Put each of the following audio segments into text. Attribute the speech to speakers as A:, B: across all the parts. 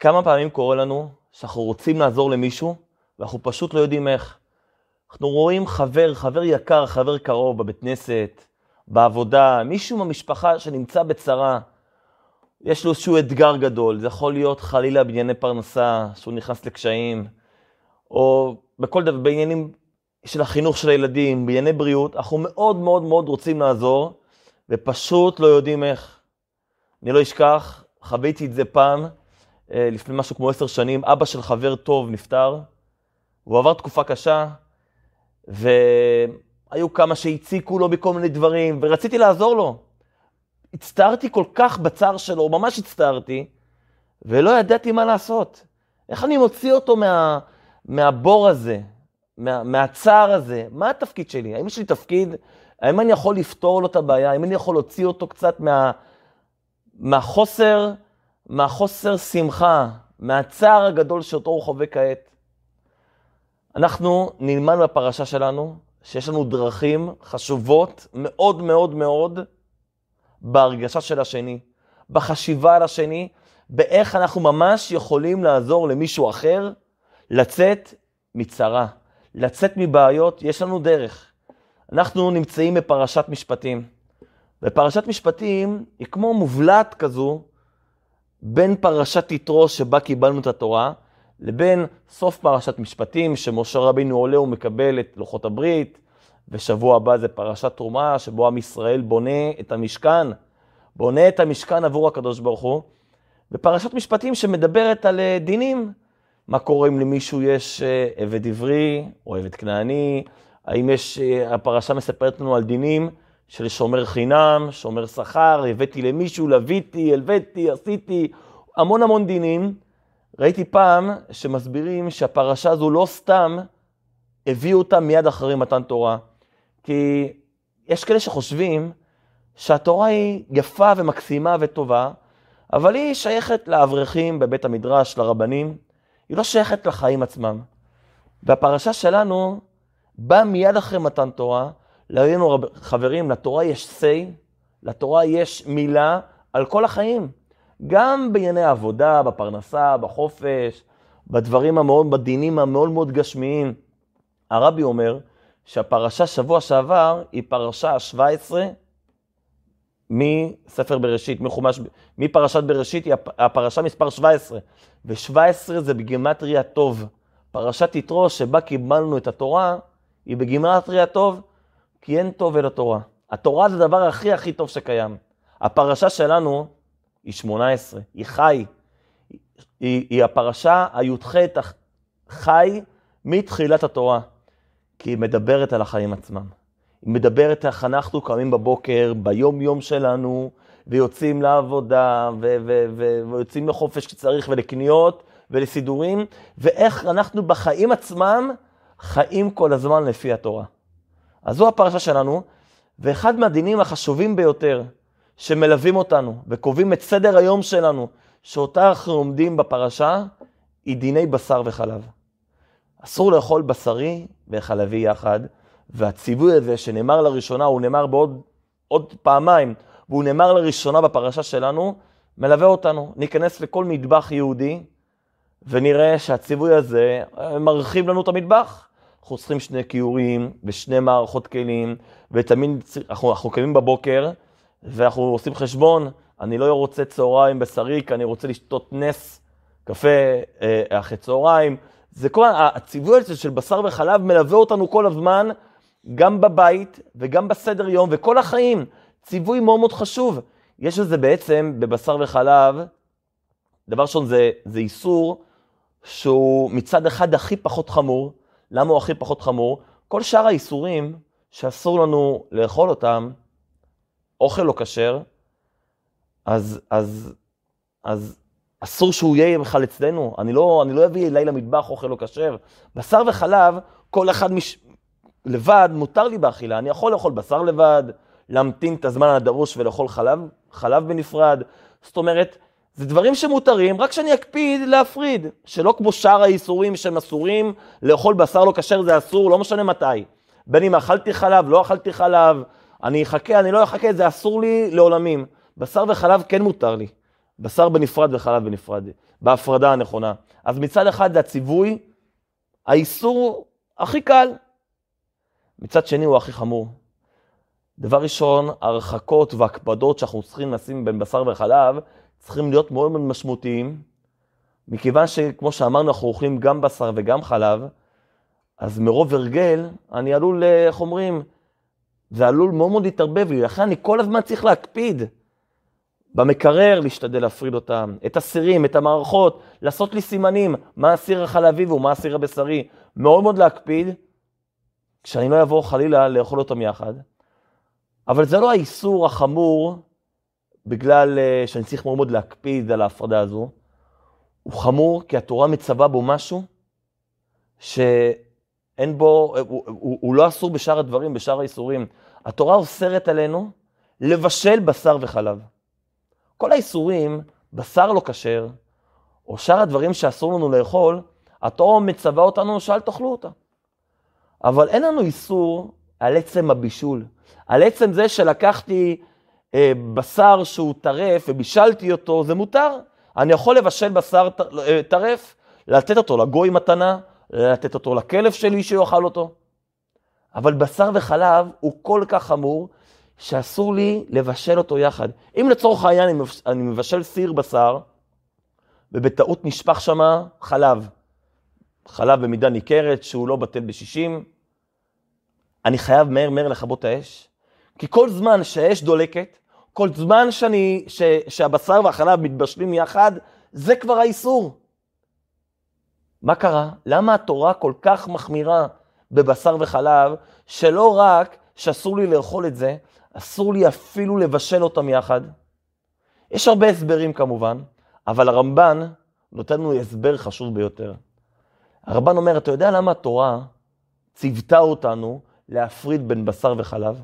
A: כמה פעמים קורה לנו שאנחנו רוצים לעזור למישהו, ואנחנו פשוט לא יודעים איך. אנחנו רואים חבר, חבר יקר, חבר קרוב בבית כנסת, בעבודה, מישהו מהמשפחה שנמצא בצרה, יש לו איזשהו אתגר גדול, זה יכול להיות חלילה בענייני פרנסה, שהוא נכנס לקשיים, או בכל דבר, בעניינים של החינוך של הילדים, בענייני בריאות, אנחנו מאוד מאוד מאוד רוצים לעזור, ופשוט לא יודעים איך. אני לא אשכח, חוויתי את זה פעם, לפני משהו כמו עשר שנים, אבא של חבר טוב נפטר, הוא עבר תקופה קשה, והיו כמה שהציקו לו בכל מיני דברים, ורציתי לעזור לו. הצטערתי כל כך בצער שלו, ממש הצטערתי, ולא ידעתי מה לעשות. איך אני מוציא אותו מה, מהבור הזה, מה, מהצער הזה? מה התפקיד שלי? האם יש לי תפקיד? האם אני יכול לפתור לו את הבעיה? האם אני יכול להוציא אותו קצת מה, מהחוסר, מהחוסר שמחה, מהצער הגדול שאותו הוא חווה כעת? אנחנו נלמד בפרשה שלנו שיש לנו דרכים חשובות מאוד מאוד מאוד בהרגשה של השני, בחשיבה על השני, באיך אנחנו ממש יכולים לעזור למישהו אחר לצאת מצרה, לצאת מבעיות, יש לנו דרך. אנחנו נמצאים בפרשת משפטים. ופרשת משפטים היא כמו מובלעת כזו בין פרשת יתרו שבה קיבלנו את התורה, לבין סוף פרשת משפטים, שמשה רבינו עולה ומקבל את לוחות הברית, ושבוע הבא זה פרשת תרומה, שבו עם ישראל בונה את המשכן, בונה את המשכן עבור הקדוש ברוך הוא. ופרשת משפטים שמדברת על אה, דינים, מה קורה אם למישהו יש אה, עבד עברי או עבד כנעני, האם יש, אה, הפרשה מספרת לנו על דינים של שומר חינם, שומר שכר, הבאתי למישהו, לוויתי, הלוויתי, עשיתי, המון המון דינים. ראיתי פעם שמסבירים שהפרשה הזו לא סתם הביאו אותה מיד אחרי מתן תורה. כי יש כאלה שחושבים שהתורה היא יפה ומקסימה וטובה, אבל היא שייכת לאברכים בבית המדרש, לרבנים, היא לא שייכת לחיים עצמם. והפרשה שלנו באה מיד אחרי מתן תורה, להבינו חברים, לתורה יש say, לתורה יש מילה על כל החיים. גם בענייני העבודה, בפרנסה, בחופש, בדברים המאוד, בדינים המאוד מאוד גשמיים. הרבי אומר שהפרשה שבוע שעבר היא פרשה 17 מספר בראשית, מחומש, מפרשת בראשית היא הפרשה מספר 17, ו-17 זה בגימטריה טוב. פרשת יתרו שבה קיבלנו את התורה, היא בגימטריה טוב, כי אין טוב אלא תורה. התורה זה הדבר הכי הכי טוב שקיים. הפרשה שלנו היא 18, היא חי. היא, היא הפרשה הי"ח חי מתחילת התורה, כי היא מדברת על החיים עצמם. היא מדברת איך אנחנו קמים בבוקר, ביום-יום שלנו, ויוצאים לעבודה, ו- ו- ו- ויוצאים לחופש כשצריך, ולקניות, ולסידורים, ואיך אנחנו בחיים עצמם חיים כל הזמן לפי התורה. אז זו הפרשה שלנו, ואחד מהדינים החשובים ביותר שמלווים אותנו וקובעים את סדר היום שלנו, שאותה אנחנו לומדים בפרשה, היא דיני בשר וחלב. אסור לאכול בשרי וחלבי יחד, והציווי הזה שנאמר לראשונה, הוא נאמר בעוד עוד פעמיים, והוא נאמר לראשונה בפרשה שלנו, מלווה אותנו. ניכנס לכל מטבח יהודי, ונראה שהציווי הזה אה, מרחיב לנו את המטבח. צריכים שני כיורים ושני מערכות כלים, ותמיד אנחנו, אנחנו קמים בבוקר, ואנחנו עושים חשבון, אני לא רוצה צהריים בשרי, כי אני רוצה לשתות נס קפה אה, אחרי צהריים. זה כל, הציווי הזה של בשר וחלב מלווה אותנו כל הזמן, גם בבית וגם בסדר יום וכל החיים. ציווי מאוד מאוד חשוב. יש לזה בעצם, בבשר וחלב, דבר ראשון זה, זה איסור שהוא מצד אחד הכי פחות חמור. למה הוא הכי פחות חמור? כל שאר האיסורים שאסור לנו לאכול אותם, אוכל לא כשר, אז, אז, אז אסור שהוא יהיה בכלל אצלנו. אני לא, אני לא אביא אליי למטבח אוכל לא כשר. בשר וחלב, כל אחד מש... לבד, מותר לי באכילה. אני יכול לאכול בשר לבד, להמתין את הזמן הדרוש ולאכול חלב, חלב בנפרד. זאת אומרת, זה דברים שמותרים, רק שאני אקפיד להפריד. שלא כמו שאר האיסורים שהם אסורים, לאכול בשר לא כשר זה אסור, לא משנה מתי. בין אם אכלתי חלב, לא אכלתי חלב, אני אחכה, אני לא אחכה, זה אסור לי לעולמים. בשר וחלב כן מותר לי. בשר בנפרד וחלב בנפרד, בהפרדה הנכונה. אז מצד אחד זה הציווי, האיסור הכי קל. מצד שני הוא הכי חמור. דבר ראשון, הרחקות והקפדות שאנחנו צריכים לשים בין בשר וחלב, צריכים להיות מאוד מאוד משמעותיים, מכיוון שכמו שאמרנו, אנחנו אוכלים גם בשר וגם חלב, אז מרוב הרגל, אני עלול, איך אומרים, זה עלול מאוד מאוד להתערבב לי, לכן אני כל הזמן צריך להקפיד. במקרר להשתדל להפריד אותם, את הסירים, את המערכות, לעשות לי סימנים, מה הסיר החלבי ומה הסיר הבשרי. מאוד מאוד להקפיד, כשאני לא אבוא חלילה לאכול אותם יחד. אבל זה לא האיסור החמור, בגלל uh, שאני צריך מאוד מאוד להקפיד על ההפרדה הזו. הוא חמור כי התורה מצווה בו משהו שאין בו, הוא, הוא, הוא לא אסור בשאר הדברים, בשאר האיסורים. התורה אוסרת עלינו לבשל בשר וחלב. כל האיסורים, בשר לא כשר, או שאר הדברים שאסור לנו לאכול, התורה מצווה אותנו שאל תאכלו אותה. אבל אין לנו איסור על עצם הבישול. על עצם זה שלקחתי אה, בשר שהוא טרף ובישלתי אותו, זה מותר. אני יכול לבשל בשר אה, טרף, לתת אותו לגוי מתנה, לתת אותו לכלב שלי שיאכל אותו. אבל בשר וחלב הוא כל כך חמור, שאסור לי לבשל אותו יחד. אם לצורך העניין אני מבשל סיר בשר, ובטעות נשפך שמה חלב, חלב במידה ניכרת שהוא לא בטל בשישים, אני חייב מהר מהר לכבות האש, כי כל זמן שהאש דולקת, כל זמן שאני, ש, שהבשר והחלב מתבשלים יחד, זה כבר האיסור. מה קרה? למה התורה כל כך מחמירה בבשר וחלב, שלא רק שאסור לי לאכול את זה, אסור לי אפילו לבשל אותם יחד. יש הרבה הסברים כמובן, אבל הרמב"ן נותן לנו הסבר חשוב ביותר. הרמב"ן אומר, אתה יודע למה התורה ציוותה אותנו להפריד בין בשר וחלב?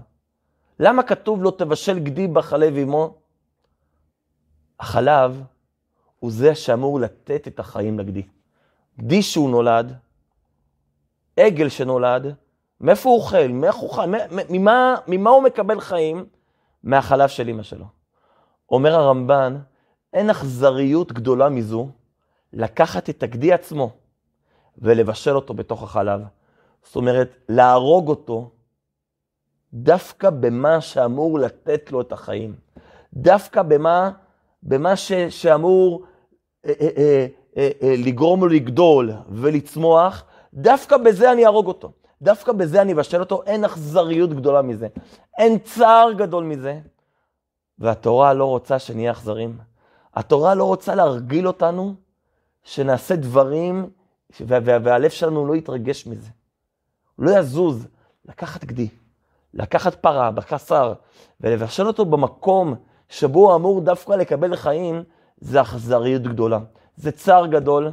A: למה כתוב לא תבשל גדי בחלב עמו? החלב הוא זה שאמור לתת את החיים לגדי. גדי שהוא נולד, עגל שנולד, מאיפה הוא אוכל? מאיך הוא חי? ממה, ממה הוא מקבל חיים? מהחלב של אמא שלו. אומר הרמב"ן, אין אכזריות גדולה מזו לקחת את הגדי עצמו ולבשל אותו בתוך החלב. זאת אומרת, להרוג אותו דווקא במה שאמור לתת לו את החיים. דווקא במה, במה ש, שאמור אה, אה, אה, אה, אה, לגרום לו לגדול ולצמוח, דווקא בזה אני אהרוג אותו. דווקא בזה אני אבשל אותו, אין אכזריות גדולה מזה. אין צער גדול מזה. והתורה לא רוצה שנהיה אכזרים. התורה לא רוצה להרגיל אותנו שנעשה דברים והלב שלנו לא יתרגש מזה. לא יזוז. לקחת גדי, לקחת פרה, בקסר, ולבשל אותו במקום שבו הוא אמור דווקא לקבל חיים, זה אכזריות גדולה. זה צער גדול,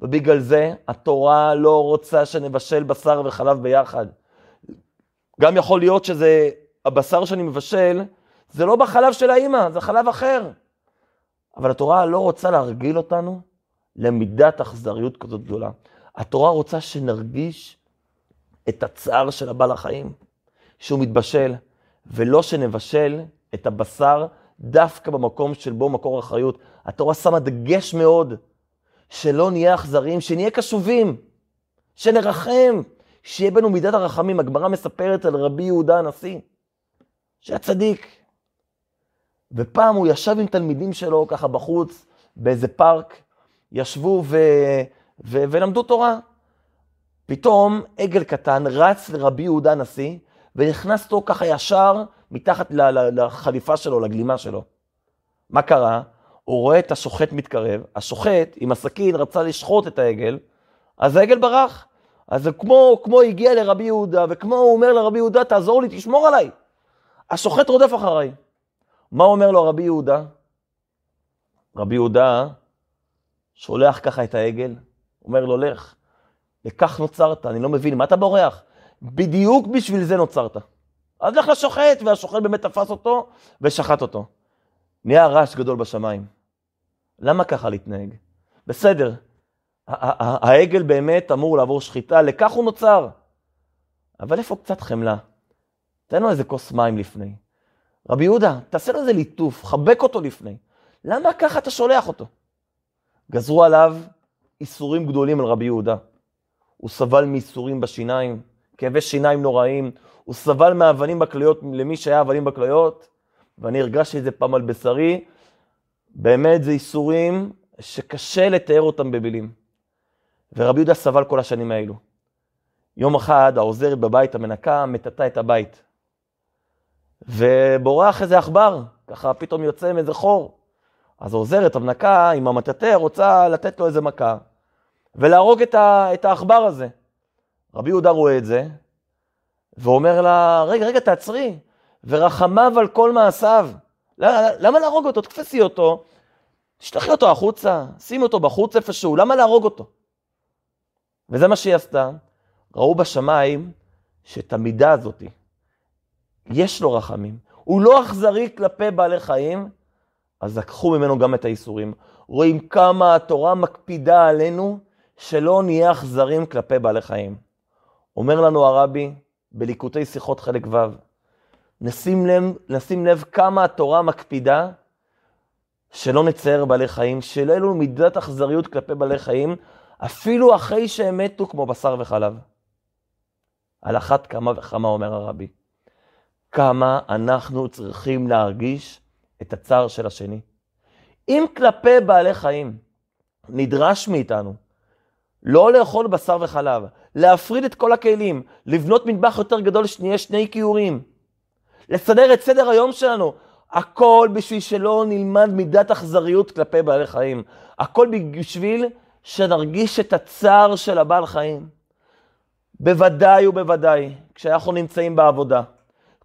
A: ובגלל זה התורה לא רוצה שנבשל בשר וחלב ביחד. גם יכול להיות שזה, הבשר שאני מבשל, זה לא בחלב של האימא, זה חלב אחר. אבל התורה לא רוצה להרגיל אותנו למידת אכזריות כזאת גדולה. התורה רוצה שנרגיש את הצער של הבעל החיים, שהוא מתבשל, ולא שנבשל את הבשר דווקא במקום של בו מקור אחריות. התורה שמה דגש מאוד שלא נהיה אכזריים, שנהיה קשובים, שנרחם, שיהיה בנו מידת הרחמים. הגמרא מספרת על רבי יהודה הנשיא, שהיה צדיק. ופעם הוא ישב עם תלמידים שלו ככה בחוץ, באיזה פארק, ישבו ו... ו... ולמדו תורה. פתאום עגל קטן רץ לרבי יהודה הנשיא, ונכנס אותו ככה ישר מתחת לחליפה שלו, לגלימה שלו. מה קרה? הוא רואה את השוחט מתקרב, השוחט עם הסכין רצה לשחוט את העגל, אז העגל ברח. אז כמו, כמו הגיע לרבי יהודה, וכמו הוא אומר לרבי יהודה, תעזור לי, תשמור עליי. השוחט רודף אחריי. מה אומר לו רבי יהודה? רבי יהודה שולח ככה את העגל, אומר לו, לך, לכך נוצרת, אני לא מבין, מה אתה בורח? בדיוק בשביל זה נוצרת. אז לך לשוחט, והשוחט באמת תפס אותו ושחט אותו. נהיה רעש גדול בשמיים. למה ככה להתנהג? בסדר, העגל באמת אמור לעבור שחיטה, לכך הוא נוצר. אבל איפה קצת חמלה? תן לו איזה כוס מים לפני. רבי יהודה, תעשה לו איזה ליטוף, חבק אותו לפני. למה ככה אתה שולח אותו? גזרו עליו איסורים גדולים על רבי יהודה. הוא סבל מייסורים בשיניים, כאבי שיניים נוראים, הוא סבל מאבנים בכליות, למי שהיה אבנים בכליות, ואני הרגשתי את זה פעם על בשרי. באמת זה ייסורים שקשה לתאר אותם במילים. ורבי יהודה סבל כל השנים האלו. יום אחד העוזרת בבית המנקה מטאטה את הבית. ובורח איזה עכבר, ככה פתאום יוצא מאיזה חור. אז העוזרת המנקה עם המטאטא רוצה לתת לו איזה מכה ולהרוג את העכבר הזה. רבי יהודה רואה את זה ואומר לה, רגע, רגע, תעצרי, ורחמיו על כל מעשיו. למה להרוג אותו? תקפסי אותו, תשלחי אותו החוצה, שימי אותו בחוץ איפשהו, למה להרוג אותו? וזה מה שהיא עשתה. ראו בשמיים שאת המידה הזאת, יש לו רחמים. הוא לא אכזרי כלפי בעלי חיים, אז לקחו ממנו גם את האיסורים. רואים כמה התורה מקפידה עלינו שלא נהיה אכזרים כלפי בעלי חיים. אומר לנו הרבי בליקוטי שיחות חלק ו', נשים לב, נשים לב כמה התורה מקפידה שלא נצייר בעלי חיים, שלא יהיו לנו מידת אכזריות כלפי בעלי חיים, אפילו אחרי שהם מתו כמו בשר וחלב. על אחת כמה וכמה אומר הרבי. כמה אנחנו צריכים להרגיש את הצער של השני. אם כלפי בעלי חיים נדרש מאיתנו לא לאכול בשר וחלב, להפריד את כל הכלים, לבנות מטבח יותר גדול שנהיה שני כיורים, לסדר את סדר היום שלנו, הכל בשביל שלא נלמד מידת אכזריות כלפי בעלי חיים. הכל בשביל שנרגיש את הצער של הבעל חיים. בוודאי ובוודאי, כשאנחנו נמצאים בעבודה,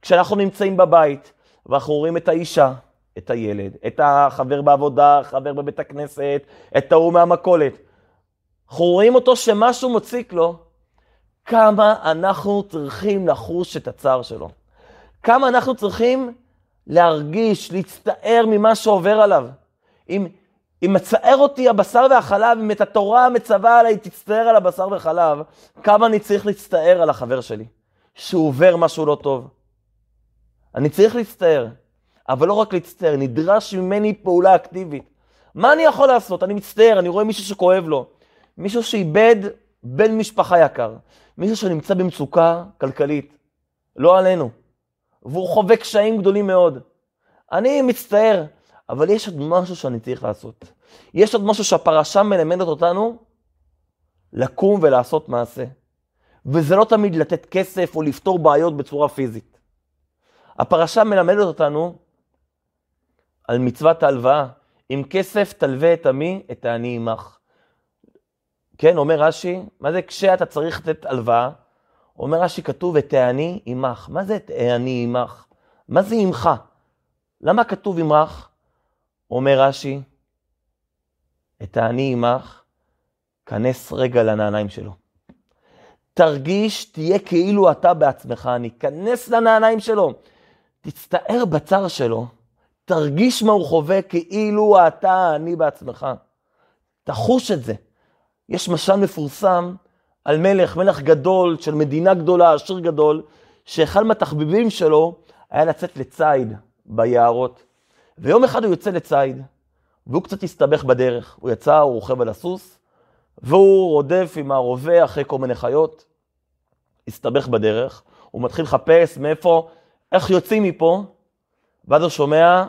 A: כשאנחנו נמצאים בבית, ואנחנו רואים את האישה, את הילד, את החבר בעבודה, חבר בבית הכנסת, את ההוא מהמכולת. אנחנו רואים אותו שמשהו מציק לו, כמה אנחנו צריכים לחוש את הצער שלו. כמה אנחנו צריכים להרגיש, להצטער ממה שעובר עליו. אם, אם מצער אותי הבשר והחלב, אם את התורה מצווה עליי, תצטער על הבשר והחלב, כמה אני צריך להצטער על החבר שלי, שהוא עובר משהו לא טוב. אני צריך להצטער, אבל לא רק להצטער, נדרש ממני פעולה אקטיבית. מה אני יכול לעשות? אני מצטער, אני רואה מישהו שכואב לו, מישהו שאיבד בן משפחה יקר, מישהו שנמצא במצוקה כלכלית, לא עלינו, והוא חווה קשיים גדולים מאוד. אני מצטער, אבל יש עוד משהו שאני צריך לעשות. יש עוד משהו שהפרשה מלמדת אותנו לקום ולעשות מעשה. וזה לא תמיד לתת כסף או לפתור בעיות בצורה פיזית. הפרשה מלמדת אותנו על מצוות ההלוואה. עם כסף תלווה את עמי, את העני עמך. כן, אומר רש"י, מה זה כשאתה צריך לתת הלוואה? אומר רש"י, כתוב, את העני עמך. מה זה את העני עמך? מה זה עמך? למה כתוב עמך? אומר רש"י, את העני עמך, כנס רגע לנעליים שלו. תרגיש, תהיה כאילו אתה בעצמך אני. כנס לנעליים שלו. תצטער בצר שלו. תרגיש מה הוא חווה כאילו אתה אני בעצמך. תחוש את זה. יש משל מפורסם על מלך, מלך גדול של מדינה גדולה, עשיר גדול, שאחד מהתחביבים שלו היה לצאת לציד ביערות. ויום אחד הוא יוצא לציד, והוא קצת הסתבך בדרך. הוא יצא, הוא רוכב על הסוס, והוא רודף עם הרובה אחרי כל מיני חיות. הסתבך בדרך, הוא מתחיל לחפש מאיפה, איך יוצאים מפה, ואז הוא שומע,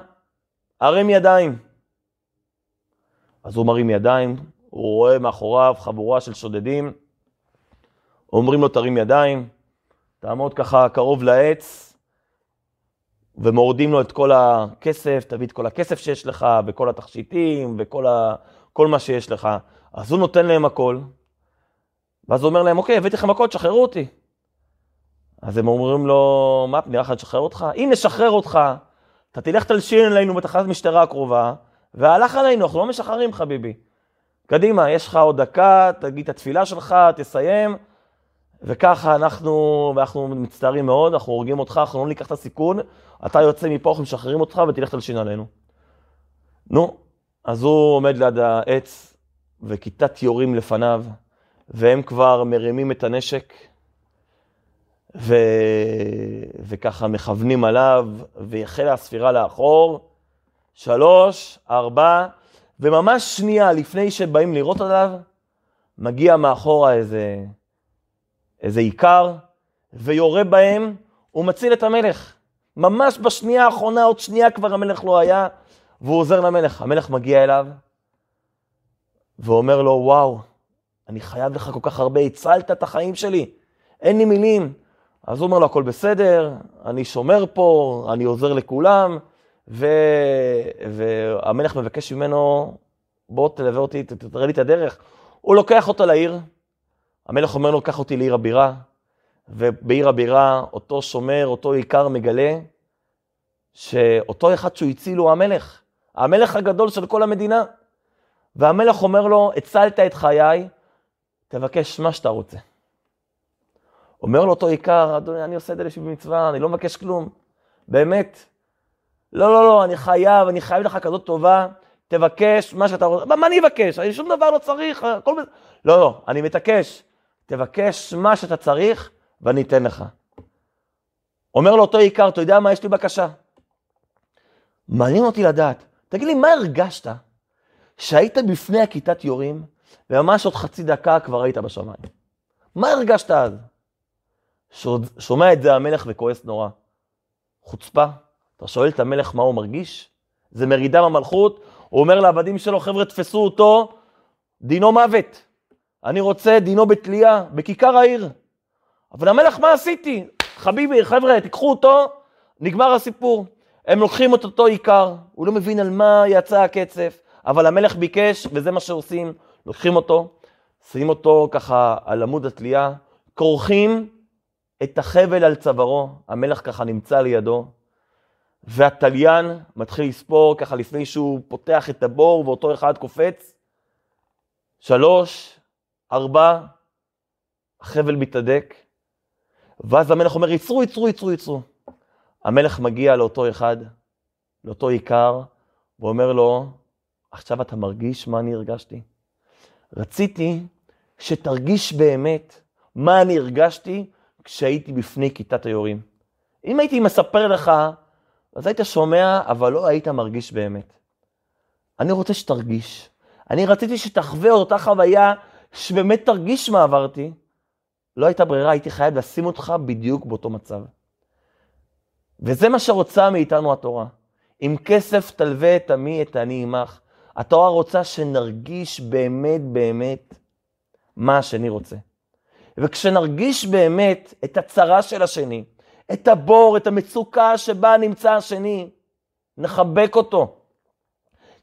A: הרים ידיים. אז הוא מרים ידיים, הוא רואה מאחוריו חבורה של שודדים, אומרים לו תרים ידיים, תעמוד ככה קרוב לעץ, ומורדים לו את כל הכסף, תביא את כל הכסף שיש לך, וכל התכשיטים, וכל ה... כל מה שיש לך. אז הוא נותן להם הכל, ואז הוא אומר להם, אוקיי, הבאתי לכם הכל, תשחררו אותי. אז הם אומרים לו, מה, נראה לך לשחרר אותך? אם נשחרר אותך, אתה תלך תלשין עלינו בתחנת משטרה הקרובה, והלך עלינו, אנחנו לא משחררים חביבי. קדימה, יש לך עוד דקה, תגיד את התפילה שלך, תסיים, וככה אנחנו, ואנחנו מצטערים מאוד, אנחנו הורגים אותך, אנחנו לא ניקח את הסיכון, אתה יוצא מפה, אנחנו משחררים אותך ותלך תלשין עלינו. נו, אז הוא עומד ליד העץ, וכיתת יורים לפניו, והם כבר מרימים את הנשק, ו... וככה מכוונים עליו, והחלה הספירה לאחור, שלוש, ארבע, וממש שנייה לפני שבאים לראות עליו, מגיע מאחורה איזה, איזה עיקר, ויורה בהם, הוא מציל את המלך. ממש בשנייה האחרונה, עוד שנייה כבר המלך לא היה, והוא עוזר למלך. המלך מגיע אליו, ואומר לו, וואו, אני חייב לך כל כך הרבה, הצלת את החיים שלי, אין לי מילים. אז הוא אומר לו, הכל בסדר, אני שומר פה, אני עוזר לכולם, ו... והמלך מבקש ממנו, בוא תלווה אותי, תראה לי את הדרך. הוא לוקח אותו לעיר, המלך אומר לו, קח אותי לעיר הבירה, ובעיר הבירה אותו שומר, אותו עיקר מגלה, שאותו אחד שהוא הציל הוא המלך, המלך הגדול של כל המדינה. והמלך אומר לו, הצלת את חיי, תבקש מה שאתה רוצה. אומר לו אותו עיקר, אדוני, אני עושה את זה לשביל מצווה, אני לא מבקש כלום, באמת. לא, לא, לא, אני חייב, אני חייב לך כזאת טובה, תבקש מה שאתה רוצה. מה אני אבקש? אני שום דבר לא צריך, הכל. לא, לא, אני מתעקש. תבקש מה שאתה צריך, ואני אתן לך. אומר לו אותו עיקר, אתה יודע מה, יש לי בקשה. מעניין אותי לדעת, תגיד לי, מה הרגשת שהיית בפני הכיתת יורים, וממש עוד חצי דקה כבר היית בשמיים? מה הרגשת אז? שומע את זה המלך וכועס נורא. חוצפה. אתה שואל את המלך מה הוא מרגיש? זה מרידה במלכות, הוא אומר לעבדים שלו, חבר'ה, תפסו אותו, דינו מוות. אני רוצה דינו בתלייה, בכיכר העיר. אבל המלך, מה עשיתי? חביבי, חבר'ה, תיקחו אותו, נגמר הסיפור. הם לוקחים את אותו עיקר, הוא לא מבין על מה יצא הקצף, אבל המלך ביקש, וזה מה שעושים, לוקחים אותו, שמים אותו ככה על עמוד התלייה, כורכים את החבל על צווארו, המלך ככה נמצא לידו, והתליין מתחיל לספור ככה לפני שהוא פותח את הבור ואותו אחד קופץ. שלוש, ארבע, החבל מתהדק, ואז המלך אומר, יצרו, יצרו, יצרו, יצרו. המלך מגיע לאותו אחד, לאותו עיקר, ואומר לו, עכשיו אתה מרגיש מה אני הרגשתי? רציתי שתרגיש באמת מה אני הרגשתי כשהייתי בפני כיתת היורים. אם הייתי מספר לך, אז היית שומע, אבל לא היית מרגיש באמת. אני רוצה שתרגיש. אני רציתי שתחווה אותה חוויה, שבאמת תרגיש מה עברתי. לא הייתה ברירה, הייתי חייב לשים אותך בדיוק באותו מצב. וזה מה שרוצה מאיתנו התורה. עם כסף תלווה את עמי, את אני עמך. התורה רוצה שנרגיש באמת באמת מה השני רוצה. וכשנרגיש באמת את הצרה של השני, את הבור, את המצוקה שבה נמצא השני, נחבק אותו.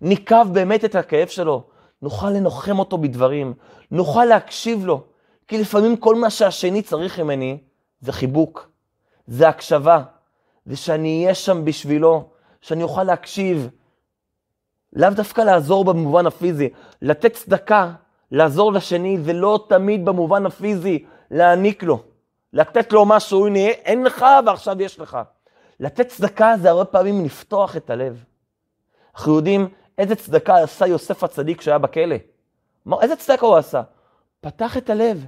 A: ניקב באמת את הכאב שלו, נוכל לנוחם אותו בדברים, נוכל להקשיב לו, כי לפעמים כל מה שהשני צריך ממני זה חיבוק, זה הקשבה, זה שאני אהיה שם בשבילו, שאני אוכל להקשיב. לאו דווקא לעזור במובן הפיזי, לתת צדקה, לעזור לשני, זה לא תמיד במובן הפיזי, להעניק לו, לתת לו משהו, הנה, אין לך ועכשיו יש לך. לתת צדקה זה הרבה פעמים לפתוח את הלב. אנחנו יודעים איזה צדקה עשה יוסף הצדיק כשהיה בכלא. מה, איזה צדקה הוא עשה? פתח את הלב,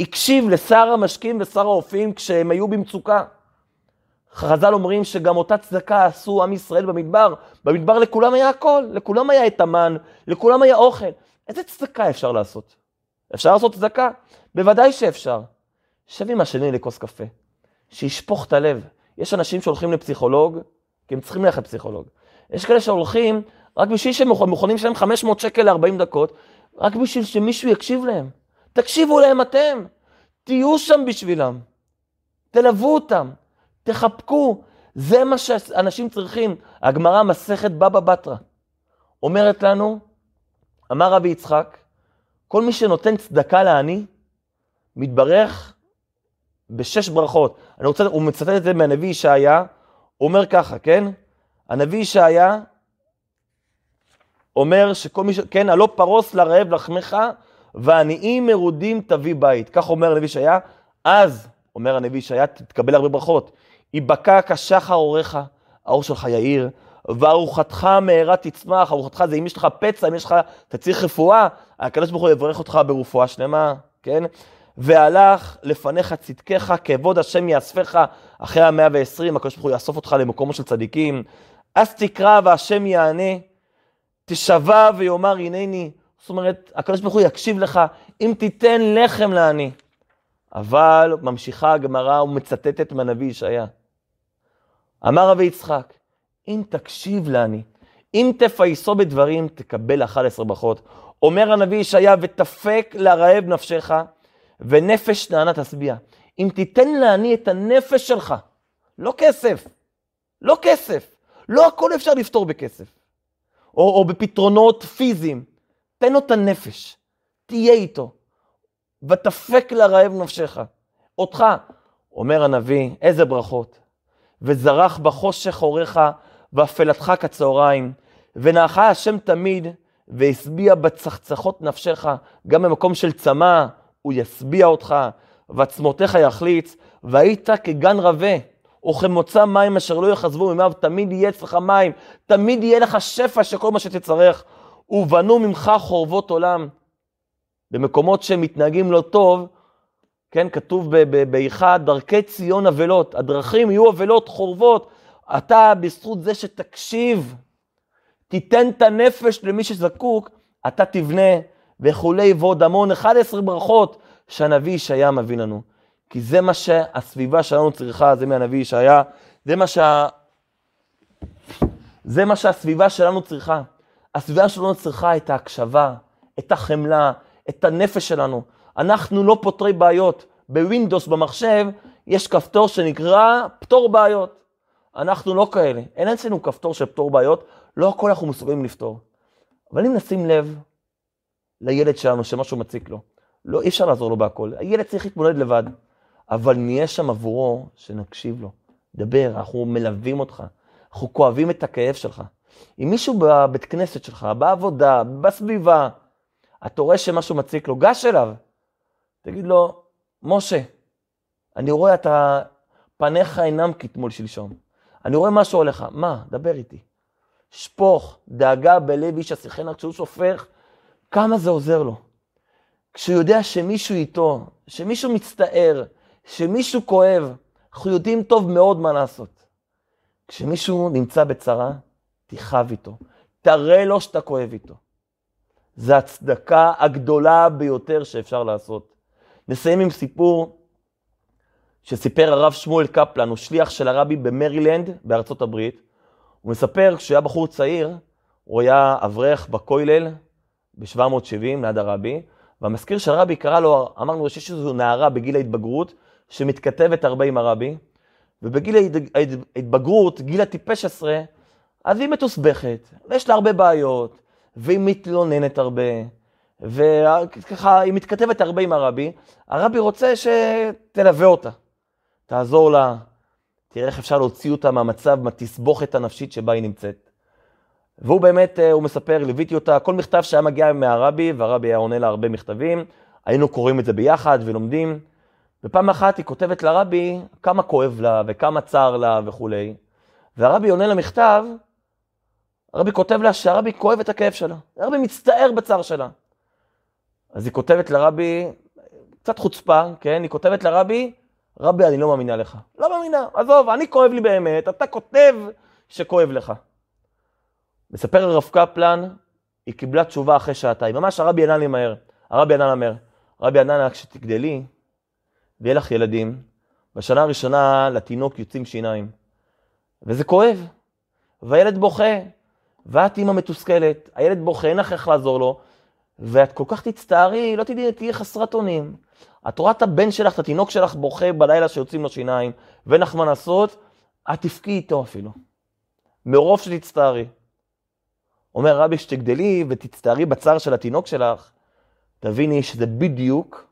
A: הקשיב לשר המשקים ושר האופים כשהם היו במצוקה. חז"ל אומרים שגם אותה צדקה עשו עם ישראל במדבר. במדבר לכולם היה הכל, לכולם היה את המן, לכולם היה אוכל. איזה צדקה אפשר לעשות? אפשר לעשות צדקה? בוודאי שאפשר. שב עם השני לכוס קפה, שישפוך את הלב. יש אנשים שהולכים לפסיכולוג, כי הם צריכים ללכת לפסיכולוג. יש כאלה שהולכים רק בשביל שהם מוכנים לשלם 500 שקל ל-40 דקות, רק בשביל שמישהו יקשיב להם. תקשיבו להם אתם, תהיו שם בשבילם, תלוו אותם, תחבקו, זה מה שאנשים צריכים. הגמרא, מסכת בבא בתרא, אומרת לנו, אמר רבי יצחק, כל מי שנותן צדקה לעני, מתברך בשש ברכות. אני רוצה, הוא מצטט את זה מהנביא ישעיה, הוא אומר ככה, כן? הנביא ישעיה אומר שכל מי ש... כן, הלא פרוס לרעב לחמך, ועניים מרודים תביא בית. כך אומר הנביא ישעיה. אז, אומר הנביא ישעיה, תקבל הרבה ברכות. ייבקע כשחר אורך, האור שלך יאיר, וארוחתך מהרה תצמח, ארוחתך זה אם יש לך פצע, אם יש לך, אתה צריך רפואה, הקדוש ברוך הוא יברך אותך ברפואה שלמה, כן? והלך לפניך צדקך, כבוד השם יאספך אחרי המאה ועשרים, הקדוש ברוך הוא יאסוף אותך למקומו של צדיקים. אז תקרא והשם יענה, תשבע ויאמר הנני. זאת אומרת, הקדוש ברוך הוא יקשיב לך, אם תיתן לחם לעני. אבל ממשיכה הגמרא ומצטטת מהנביא ישעיה. אמר רבי יצחק, אם תקשיב לעני, אם תפייסו בדברים, תקבל 11 ברכות. אומר הנביא ישעיה, ותפק לרעב נפשך, ונפש נענה תשביע. אם תיתן לעני את הנפש שלך, לא כסף, לא כסף, לא הכל אפשר לפתור בכסף, או, או בפתרונות פיזיים. תן לו את הנפש, תהיה איתו, ותפק לרעב נפשך. אותך, אומר הנביא, איזה ברכות. וזרח בחושך אורך ואפלתך כצהריים, ונאך השם תמיד, והשביע בצחצחות נפשך, גם במקום של צמא, הוא ישביע אותך, ועצמותיך יחליץ, והיית כגן רבה, וכמוצא מים אשר לא יחזבו ממיו, תמיד יהיה אצלך מים, תמיד יהיה לך שפע של כל מה שתצטרך, ובנו ממך חורבות עולם. במקומות שמתנהגים לא טוב, כן, כתוב באיכה, דרכי ציון אבלות, הדרכים יהיו אבלות, חורבות. אתה, בזכות זה שתקשיב, תיתן את הנפש למי שזקוק, אתה תבנה, וכולי, ועוד המון, 11 ברכות שהנביא ישעיה מביא לנו. כי זה מה שהסביבה שלנו צריכה, זה מהנביא ישעיה, זה מה שה... זה מה שהסביבה שלנו צריכה. הסביבה שלנו צריכה את ההקשבה, את החמלה, את הנפש שלנו. אנחנו לא פותרי בעיות. בווינדוס במחשב יש כפתור שנקרא פתור בעיות. אנחנו לא כאלה. אין אצלנו כפתור של פתור בעיות, לא הכל אנחנו מסוגלים לפתור. אבל אם נשים לב לילד שלנו שמשהו מציק לו, לא, אי אפשר לעזור לו בהכל. הילד צריך להתמודד לבד. אבל נהיה שם עבורו, שנקשיב לו. דבר, אנחנו מלווים אותך, אנחנו כואבים את הכאב שלך. אם מישהו בבית כנסת שלך, בעבודה, בסביבה, אתה רואה שמשהו מציק לו, גש אליו. תגיד לו, משה, אני רואה אתה, פניך אינם כתמול שלשום. אני רואה משהו עליך, מה? דבר איתי. שפוך דאגה בלב איש השיחנה, כשהוא שופך, כמה זה עוזר לו. כשהוא יודע שמישהו איתו, שמישהו מצטער, שמישהו כואב, אנחנו יודעים טוב מאוד מה לעשות. כשמישהו נמצא בצרה, תכאב איתו, תראה לו שאתה כואב איתו. זו הצדקה הגדולה ביותר שאפשר לעשות. נסיים עם סיפור שסיפר הרב שמואל קפלן, הוא שליח של הרבי במרילנד בארצות הברית. הוא מספר, כשהוא היה בחור צעיר, הוא היה אברך בכולל ב-770 ליד הרבי, והמזכיר של הרבי קרא לו, אמרנו שיש איזו נערה בגיל ההתבגרות, שמתכתבת הרבה עם הרבי, ובגיל ההתבגרות, גיל הטיפש עשרה, אז היא מתוסבכת, ויש לה הרבה בעיות, והיא מתלוננת הרבה, וככה היא מתכתבת הרבה עם הרבי. הרבי רוצה שתלווה אותה, תעזור לה, תראה איך אפשר להוציא אותה מהמצב, מהתסבוכת הנפשית שבה היא נמצאת. והוא באמת, אה, הוא מספר, ליוויתי אותה, כל מכתב שהיה מגיע מהרבי, והרבי היה עונה לה הרבה מכתבים, היינו קוראים את זה ביחד ולומדים. ופעם אחת היא כותבת לרבי כמה כואב לה וכמה צר לה וכולי. והרבי עונה למכתב, הרבי כותב לה שהרבי כואב את הכאב שלה. הרבי מצטער בצער שלה. אז היא כותבת לרבי, קצת חוצפה, כן? היא כותבת לרבי, רבי, אני לא מאמינה לך. לא מאמינה, עזוב, אני כואב לי באמת, אתה כותב שכואב לך. מספר הרב קפלן, היא קיבלה תשובה אחרי שעתיים. ממש הרבי ענה לי מהר. הרבי מהר. הרבי ענה לה, כשתגדלי, ויהיה לך ילדים, בשנה הראשונה לתינוק יוצאים שיניים. וזה כואב. והילד בוכה, ואת אימא מתוסכלת, הילד בוכה, אין לך איך לעזור לו, ואת כל כך תצטערי, לא תדעי, תהיי חסרת אונים. את רואה את הבן שלך, את התינוק שלך בוכה בלילה שיוצאים לו שיניים, ואין לך מה לעשות, את תבכי איתו אפילו. מרוב שתצטערי. אומר רבי, שתגדלי ותצטערי בצער של התינוק שלך, תביני שזה בדיוק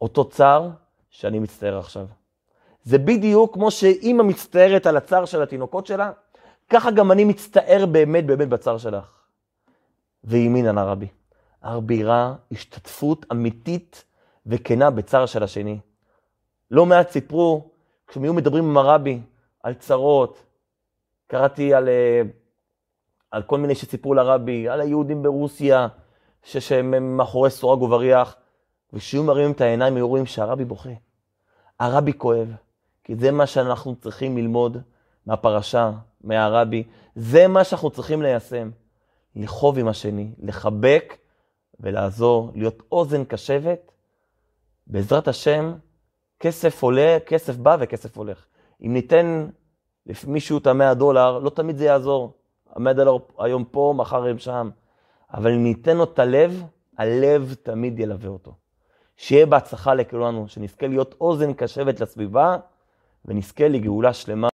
A: אותו צער שאני מצטער עכשיו. זה בדיוק כמו שאימא מצטערת על הצער של התינוקות שלה, ככה גם אני מצטער באמת באמת בצער שלך. וימין ענה רבי. הרבי ראה השתתפות אמיתית וכנה בצער של השני. לא מעט סיפרו, כשהם היו מדברים עם הרבי על צרות, קראתי על, אה, על כל מיני שסיפרו לרבי, על היהודים ברוסיה, שהם מאחורי סורג ובריח, וכשהיו מרימים את העיניים, היו רואים שהרבי בוכה. הרבי כואב, כי זה מה שאנחנו צריכים ללמוד מהפרשה, מהרבי. זה מה שאנחנו צריכים ליישם. לכאוב עם השני, לחבק ולעזור, להיות אוזן קשבת. בעזרת השם, כסף עולה, כסף בא וכסף הולך. אם ניתן למישהו את המאה דולר, לא תמיד זה יעזור. המאה דולר היום פה, מחר הם שם. אבל אם ניתן לו את הלב, הלב תמיד ילווה אותו. שיהיה בהצלחה לכולנו, שנזכה להיות אוזן קשבת לסביבה, ונזכה לגאולה שלמה.